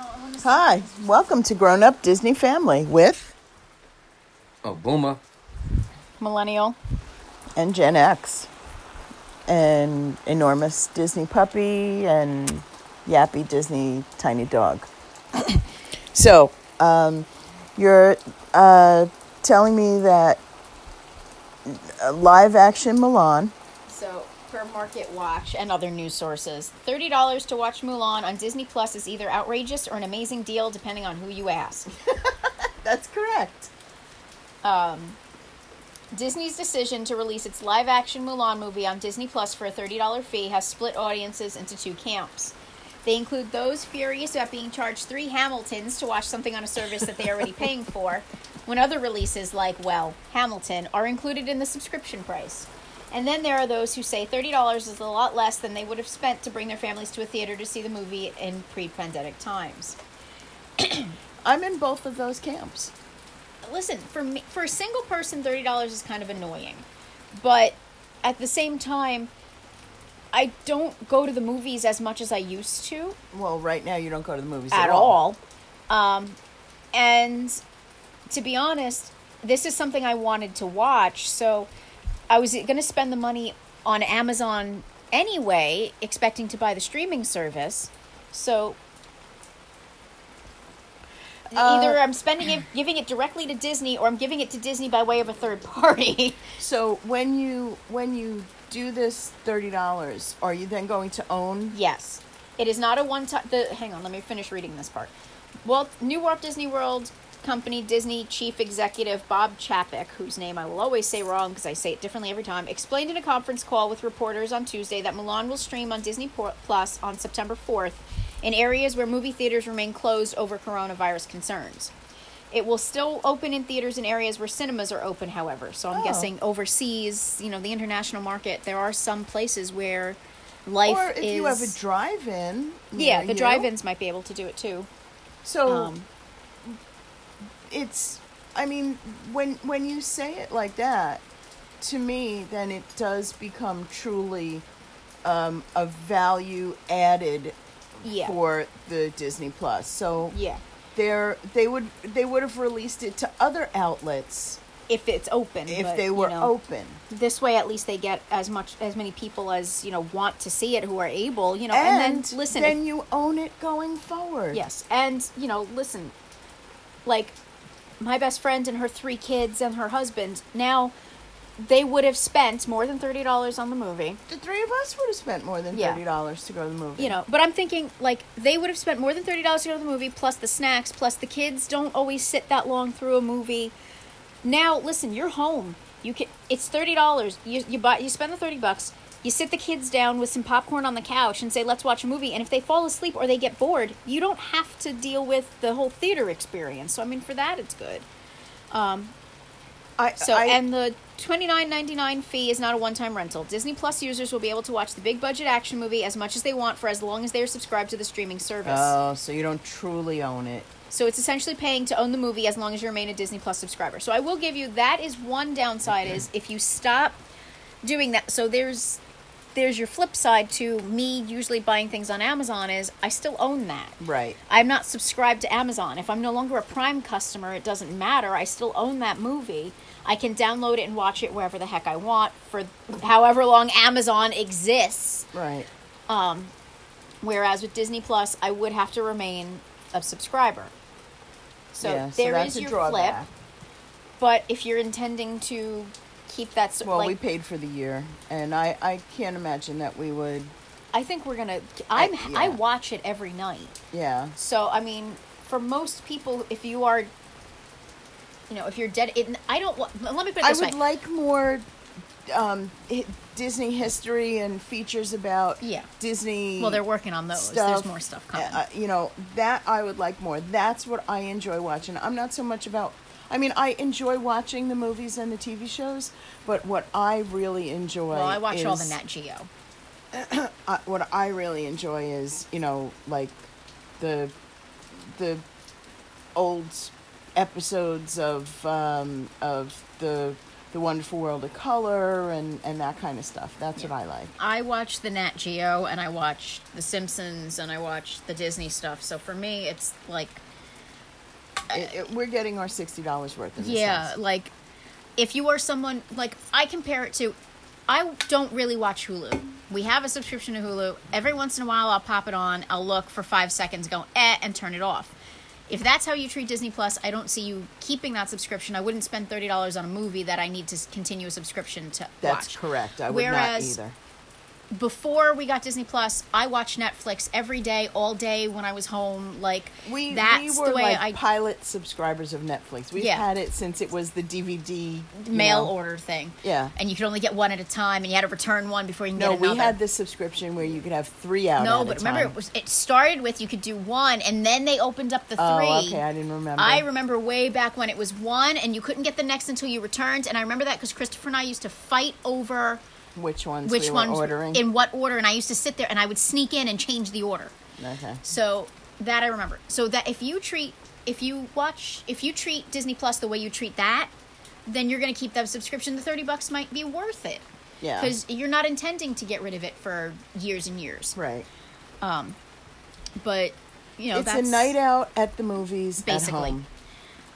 Hi, welcome to Grown Up Disney Family with Oh, Boomer. Millennial. and Gen X, and enormous Disney puppy and yappy Disney tiny dog. so, um, you're uh, telling me that uh, live action Mulan. So, Market Watch and other news sources, $30 to watch Mulan on Disney Plus is either outrageous or an amazing deal, depending on who you ask. That's correct. Um, Disney's decision to release its live action Mulan movie on Disney Plus for a $30 fee has split audiences into two camps. They include those furious about being charged three Hamiltons to watch something on a service that they're already paying for, when other releases, like, well, Hamilton, are included in the subscription price. And then there are those who say $30 is a lot less than they would have spent to bring their families to a theater to see the movie in pre pandemic times. I'm in both of those camps. listen for me for a single person thirty dollars is kind of annoying. But at the same time i don't go to the movies as much as i used to. Well, right now you don't go to the movies at all. Um, and to be honest this is something i wanted to watch. So i was going to spend the money on amazon anyway expecting to buy the streaming service so Uh, either i'm spending it giving it directly to disney or i'm giving it to disney by way of a third party So when you when you do this thirty dollars, are you then going to own? Yes. It is not a one time. The hang on, let me finish reading this part. Well, New Walt Disney World Company Disney Chief Executive Bob Chapek, whose name I will always say wrong because I say it differently every time, explained in a conference call with reporters on Tuesday that Mulan will stream on Disney Plus on September 4th in areas where movie theaters remain closed over coronavirus concerns. It will still open in theaters in areas where cinemas are open, however. So I'm Oh. guessing overseas, you know, the international market, there are some places where life or if is you have a drive-in. yeah, the drive-ins might be able to do it too. So Um, it's. I mean, when when you say it like that, to me, then it does become truly um, a value added yeah, for the Disney Plus. So yeah. they're they would they would have released it to other outlets If it's open, if but, they you were know, open. This way, at least they get as much as many people as you know want to see it who are able. You know, and, and, then listen. then if- you own it going forward. yes, and you know, listen. Like my best friend and her three kids and her husband now. They would have spent more than thirty dollars on the movie. The three of us would have spent more than thirty dollars to go to the movie. you know but i'm thinking like they would have spent more than $30 to go to the movie plus the snacks plus the kids don't always sit that long through a movie now listen you're home you can it's $30 you, you buy you spend the 30 bucks you sit the kids down with some popcorn on the couch and say let's watch a movie and if they fall asleep or they get bored you don't have to deal with the whole theater experience so i mean for that it's good um, I, so I, and the twenty nine ninety nine fee is not a one time rental. Disney Plus users will be able to watch the big budget action movie as much as they want for as long as they are subscribed to the streaming service. oh, so you don't truly own it. so it's essentially paying to own the movie as long as you remain a Disney Plus subscriber. So I will give you that is one downside is if you stop doing that. So there's there's your flip side to me usually buying things on Amazon is I still own that. Right. I'm not subscribed to Amazon. If I'm no longer a Prime customer, it doesn't matter. I still own that movie. I can download it and watch it wherever the heck I want for however long Amazon exists. Right. Um, whereas with Disney Plus, I would have to remain a subscriber. So yeah, so there that's is a your flip. But if you're intending to keep that, Well, like, we paid for the year, and I, I can't imagine that we would. I think we're gonna. I'm. I- I watch it every night. Yeah. So I mean, for most people, if you are, you know, if you're dead, it, I don't. Let me put it I would way. like more um, Disney history and features about Yeah. Disney. well, they're working on those. stuff. There's more stuff coming. Uh, you know that I would like more. That's what I enjoy watching. I'm not so much about. I mean, I enjoy watching the movies and the TV shows, but what I really enjoy. well, I watch all the is- Nat Geo. I, what I really enjoy is you know like the the old episodes of um, of the the Wonderful World of Color and and that kind of stuff. That's what I like. I watch the Nat Geo and I watch The Simpsons and I watch the Disney stuff. So for me, it's like It- it- we're getting our sixty dollars worth. Yeah, like if you are someone like I compare it to I don't really watch Hulu. We have a subscription to Hulu. Every once in a while I'll pop it on, I'll look for 5 seconds, go eh and turn it off. If that's how you treat Disney Plus, I don't see you keeping that subscription. I wouldn't spend $30 on a movie that I need to continue a subscription to That's watch. correct. I would Whereas not either. Before we got Disney Plus, I watched Netflix every day, all day when I was home. Like We that's we were the way like I pilot subscribers of Netflix. We've Yeah. had it since it was the DVD mail know. order thing. Yeah. and you could only get one at a time, and you had to return one before you can No, get we another. had this subscription where you could have three out. no, but remember it was it started with you could do one, and then they opened up the oh, three. Oh, okay. I didn't remember. I remember way back when it was one, and you couldn't get the next until you returned. And I remember that because Christopher and I used to fight over which ones which we were ones ordering. in what order, and I used to sit there and I would sneak in and change the order. okay. So that I remember. So that if you treat if you watch if you treat Disney Plus the way you treat that, then you're going to keep that subscription. The thirty bucks might be worth it Yeah. because you're not intending to get rid of it for years and years. right. Um, But you know it's a night out at the movies Basically. And,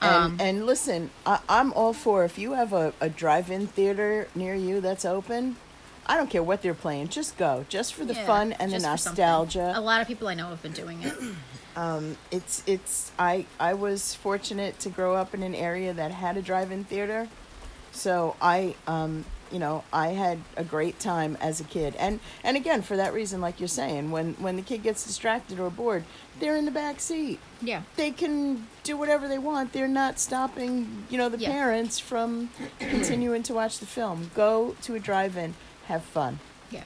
Um, and listen, I, I'm all for if you have a, a drive-in theater near you that's open. I don't care what they're playing. Just go, just for the Yeah, fun and the just for something. nostalgia. A lot of people I know have been doing it. it's it's I I was fortunate to grow up in an area that had a drive-in theater, so I um you know I had a great time as a kid, and and again for that reason, like you're saying, when when the kid gets distracted or bored, they're in the back seat. Yeah. They can do whatever they want. They're not stopping you know the Yeah. parents from continuing to watch the film. Go to a drive-in, have fun. Yeah.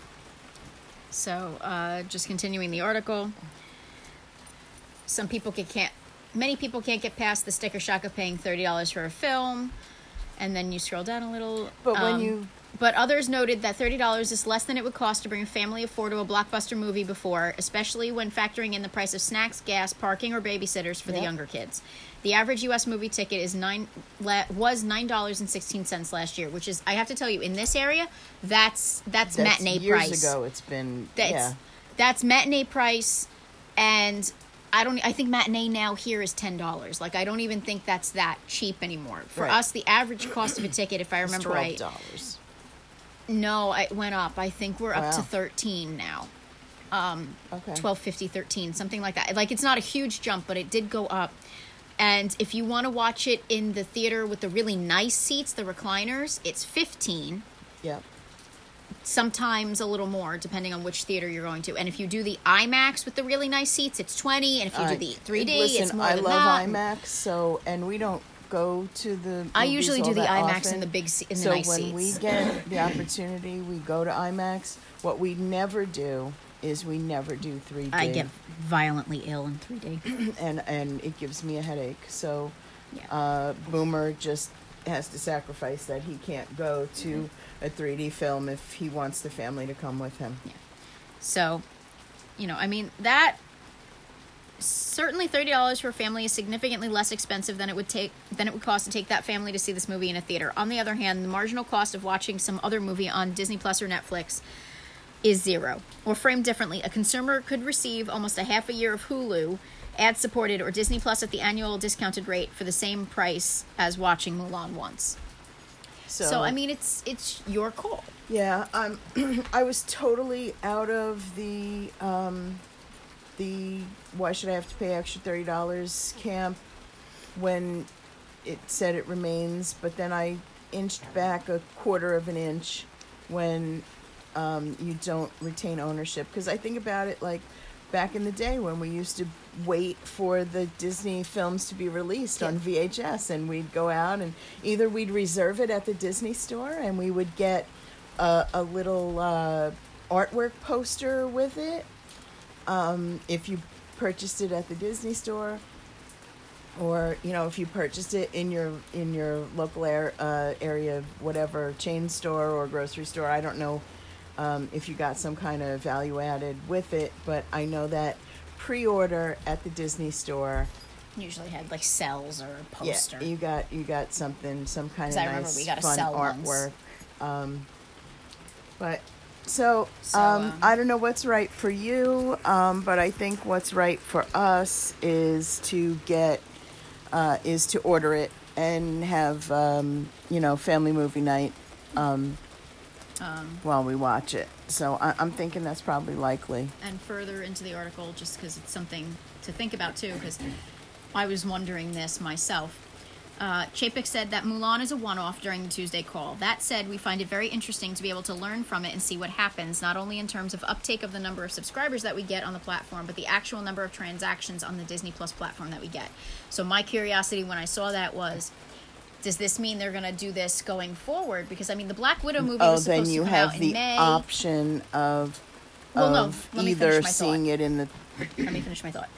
So, uh, just continuing the article. Some people can, can't, many people can't get past the sticker shock of paying thirty dollars for a film, and then you scroll down a little. But when um, you but others noted that thirty dollars is less than it would cost to bring a family of four to a blockbuster movie before, especially when factoring in the price of snacks, gas, parking, or babysitters for the younger kids. The average U.S. movie ticket is nine was nine dollars and sixteen cents last year, which is I have to tell you in this area that's that's, that's matinee years price. ago, it's been That's yeah. that's matinee price, and I don't. I think matinee now here is ten dollars. Like I don't even think that's that cheap anymore. For Right. us, the average cost of a ticket, if I remember twelve right, dollars. No, it went up. I think we're up to 13 now. Um, okay. 12, 50, 13, something like that. Like it's not a huge jump, but it did go up. And if you want to watch it in the theater with the really nice seats, the recliners, it's 15. Yep. Sometimes a little more, depending on which theater you're going to. And if you do the IMAX with the really nice seats, it's 20. And if you I- do the 3D, listen, it's more I than love. IMAX, so and we don't go to the. I usually do the IMAX often. in the big in the so nice when we get the opportunity, we go to IMAX. What we never do is we never do 3D. I get violently ill in 3D. and and it gives me a headache. So, Yeah. uh, Boomer just has to sacrifice that he can't go to Mm-hmm. a 3D film if he wants the family to come with him. Yeah. So, you know, I mean that certainly thirty dollars for a family is significantly less expensive than it would take than it would cost to take that family to see this movie in a theater. On the other hand, the marginal cost of watching some other movie on Disney Plus or Netflix is zero. Or framed differently, a consumer could receive almost a half a year of Hulu, ad supported, or Disney Plus at the annual discounted rate for the same price as watching Mulan once. So, So, I mean, it's it's your call. Yeah, um, I was totally out of the um, the why should I have to pay extra thirty dollars camp when it said it remains, but then I inched back a quarter of an inch when um, you don't retain ownership. Because I think about it like back in the day when we used to wait for the Disney films to be released on VHS and we'd go out and either we'd reserve it at the Disney store and we would get a, a little uh, artwork poster with it um, if you purchased it at the Disney store or you know if you purchased it in your in your local air, uh, area whatever chain store or grocery store i don't know um, if you got some kind of value added with it but i know that pre-order at the disney store usually had like cells or a poster. Yeah, you got you got something, some kind of I remember nice we got a fun artwork. Um, but so, So, um, um, I don't know what's right for you, um, but I think what's right for us is to get uh, is to order it and have um, you know family movie night um, um, while we watch it. So I, I'm thinking that's probably likely. and further into the article, just because it's something to think about too, because I was wondering this myself. Uh, Chapek said that Mulan is a one off during the Tuesday call. That said, we find it very interesting to be able to learn from it and see what happens, not only in terms of uptake of the number of subscribers that we get on the platform, but the actual number of transactions on the Disney Plus platform that we get. So, my curiosity when I saw that was does this mean they're going to do this going forward? Because, I mean, the Black Widow movie Oh, was supposed then you to come out have in the May. option of Well, no, of let me either finish my seeing thought. it in the let me finish my thought.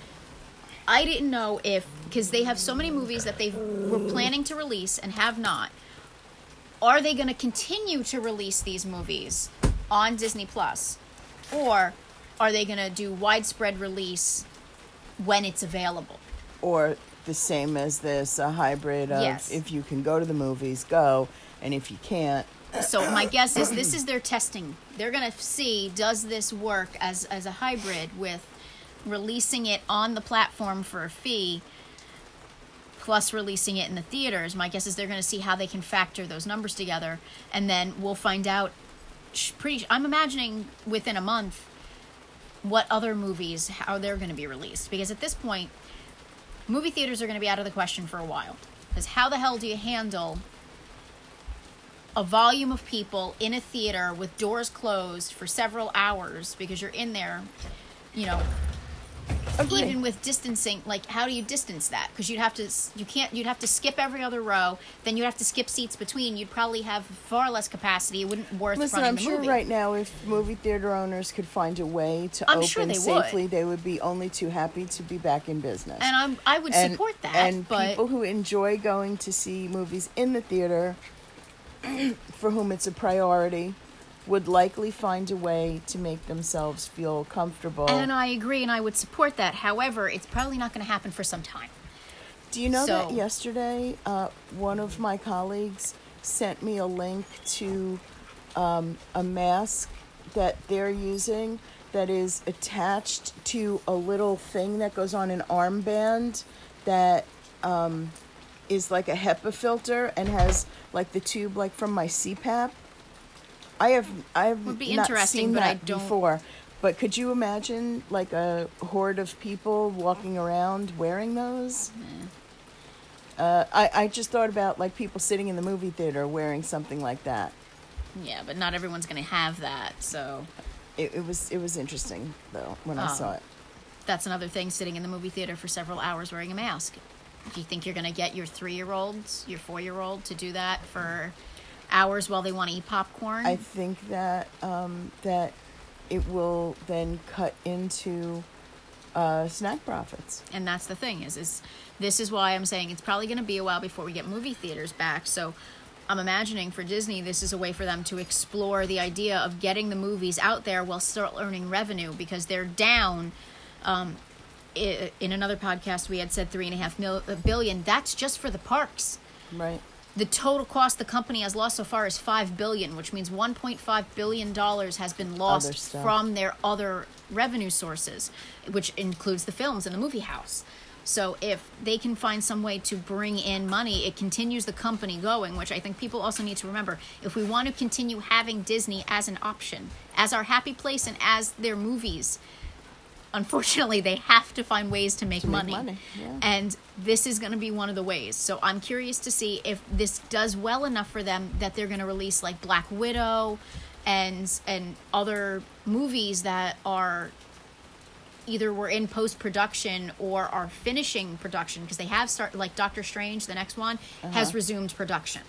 I didn't know if because they have so many movies that they were planning to release and have not. Are they going to continue to release these movies on Disney Plus, or are they going to do widespread release when it's available? or the same as this a hybrid of Yes. if you can go to the movies go and if you can't So my guess is this is their testing. They're going to see does this work as as a hybrid with releasing it on the platform for a fee plus releasing it in the theaters. My guess is they're going to see how they can factor those numbers together and then we'll find out pretty I'm imagining within a month what other movies how they're going to be released because at this point movie theaters are going to be out of the question for a while. Because how the hell do you handle a volume of people in a theater with doors closed for several hours because you're in there, you know, Even with distancing, like how do you distance that? Because you'd have to, you can't, you'd have to skip every other row. Then you'd have to skip seats between. You'd probably have far less capacity. It wouldn't worth listen running i'm sure movie. right now if movie theater owners could find a way to I'm open sure they would. safely they would be only too happy to be back in business And I'm, I would and, support that. and but people who enjoy going to see movies in the theater for whom it's a priority would likely find a way to make themselves feel comfortable and I agree, and I would support that. However, it's probably not going to happen for some time. Do you know that yesterday, uh, one of my colleagues sent me a link to um, a mask that they're using that is attached to a little thing that goes on an armband that um, is like a HEPA filter and has like the tube like from my CPAP. I have I have Would be not interesting, seen but that I don't- before. But could you imagine like a horde of people walking around wearing those? Uh, I, I just thought about like people sitting in the movie theater wearing something like that. Yeah, but not everyone's going to have that. So It, it was it was interesting though when I Oh. saw it. that's another thing sitting in the movie theater for several hours wearing a mask. Do you think you're going to get your three year olds, your four year old to do that for hours while they want to eat popcorn? I think that um, that it will then cut into uh, snack profits. and that's the thing is is this is why I'm saying it's probably going to be a while before we get movie theaters back. So I'm imagining for Disney this is a way for them to explore the idea of getting the movies out there while still earning revenue because they're down. Um, in another podcast, we had said three and a half mil- a billion. That's just for the parks. Right. The total cost the company has lost so far is five billion, which means 1.5 billion dollars has been lost from their other revenue sources, which includes the films and the movie house. So if they can find some way to bring in money, it continues the company going, which I think people also need to remember. If we want to continue having Disney as an option, as our happy place and as their movies, unfortunately they have to find ways to make make money. money, yeah. And this is going to be one of the ways. So I'm curious to see if this does well enough for them that they're going to release like Black Widow and and other movies that are either were in post production or are finishing production because they have started like Doctor Strange the next one has Uh-huh. resumed production.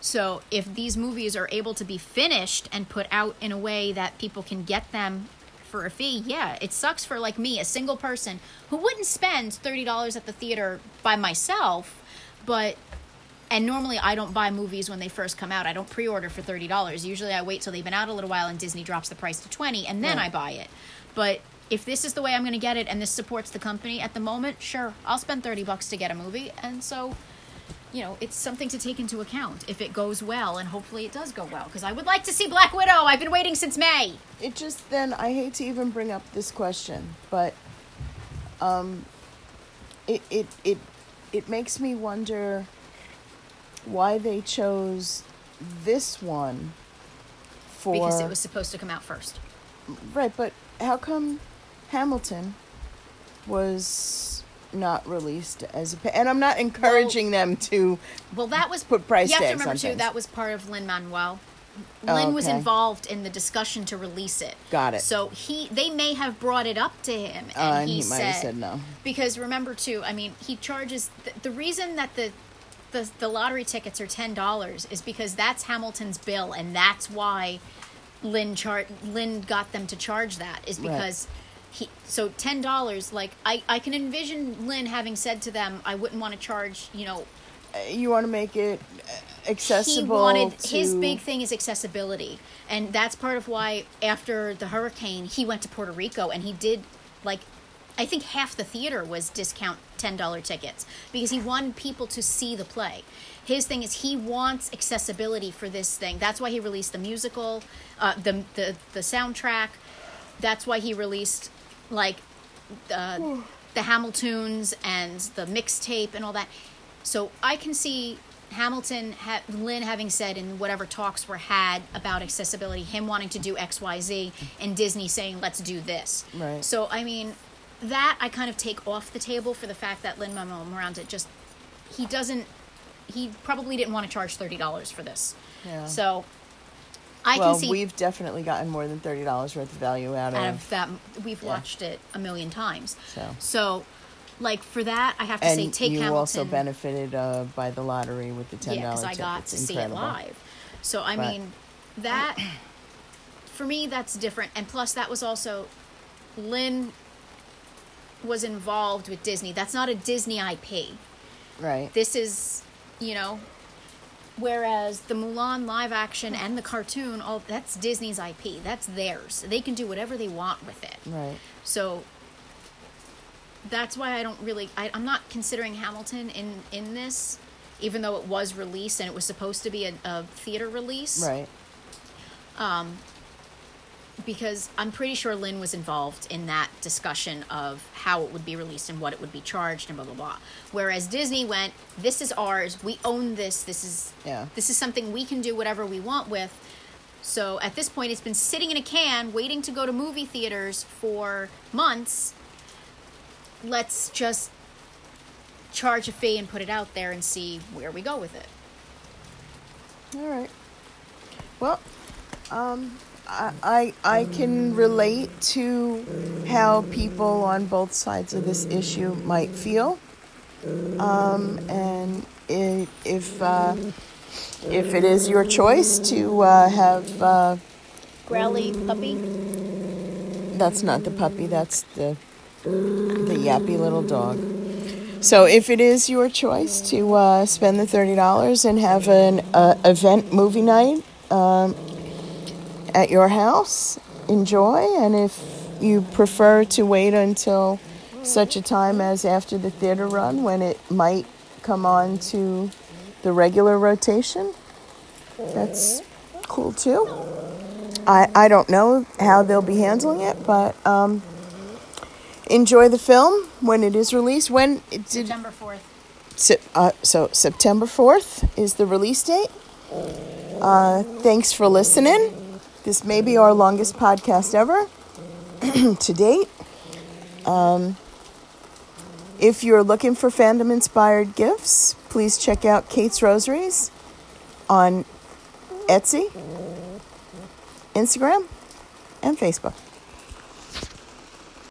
So if these movies are able to be finished and put out in a way that people can get them for a fee, yeah, it sucks for like me, a single person who wouldn't spend thirty dollars at the theater by myself, but and normally I don't buy movies when they first come out. I don't pre-order for thirty dollars. Usually I wait till they've been out a little while and Disney drops the price to twenty and then Right. I buy it. But if this is the way I'm going to get it and this supports the company at the moment, sure, I'll spend 30 bucks to get a movie. And so, you know, it's something to take into account if it goes well, and hopefully it does go well. Because I would like to see Black Widow. I've been waiting since May. It just then I hate to even bring up this question, but um, it it it it makes me wonder why they chose this one for Because it was supposed to come out first. right. But how come Hamilton was not released as a? And I'm not encouraging them to. Well, that was Put price You have to remember too. things. That was part of Lin Manuel. Oh, Lin was involved in the discussion to release it. Got it. So he, they may have brought it up to him, and, Uh, and he, he might said, have said no. Because remember too, I mean, he charges the, the reason that the, the the lottery tickets are ten dollars is because that's Hamilton's bill, and that's why Lin char- Lin got them to charge that is Right. He so ten dollars. Like I I can envision Lin having said to them, I wouldn't want to charge you know You want to make it accessible. he wanted to, his big thing is accessibility and that's part of why after the hurricane he went to puerto rico and he did like i think half the theater was discount $10 tickets because he wanted people to see the play his thing is he wants accessibility for this thing that's why he released the musical uh, the, the the soundtrack that's why he released like uh, the Hamiltons and the mixtape and all that. So I can see Hamilton, ha- Lin having said in whatever talks were had about accessibility, him wanting to do X, Y, Z, and Disney saying, let's do this. Right. So, I mean, that I kind of take off the table for the fact that Lin Manuel Miranda just, he doesn't, he probably didn't want to charge $30 for this. Yeah. So I well, can see we've definitely gotten more than thirty dollars worth of value out, out of. of that we've Yeah. watched it a million times So. so like for that i have to say take you hamilton also benefited uh, by the lottery with the ten yeah dollars. because i got to see it live so i But- mean that for me that's different and plus that was also lin was involved with disney that's not a disney ip Right. this is you know whereas the mulan live action and the cartoon all that's disney's ip that's theirs they can do whatever they want with it Right. so that's why I don't really I, I'm not considering Hamilton in in this, even though it was released and it was supposed to be a, a theater release. Right. Um, Because I'm pretty sure Lin was involved in that discussion of how it would be released and what it would be charged and blah blah blah. Whereas Disney went, this is ours. We own this. This is Yeah. this is something we can do whatever we want with. So at this point, it's been sitting in a can, waiting to go to movie theaters for months. Let's just charge a fee and put it out there and see where we go with it. All right. Well, um, I, I I can relate to how people on both sides of this issue might feel, um, and i if uh, if it is your choice to uh, have uh, Growly puppy. that's not the puppy, that's the the yappy little dog. So if it is your choice to uh, spend the thirty dollars and have an uh, event movie night um, at your house, enjoy. And if you prefer to wait until such a time as after the theater run when it might come on to the regular rotation, that's cool too. I, I don't know how they'll be handling it, but um, enjoy the film when it is released. When it did September 4th. Sep- uh, so September fourth is the release date. Uh, thanks for listening. This may be our longest podcast ever to date. Um, if you're looking for fandom inspired gifts, please check out Kate's Rosaries on Etsy, Instagram, and Facebook.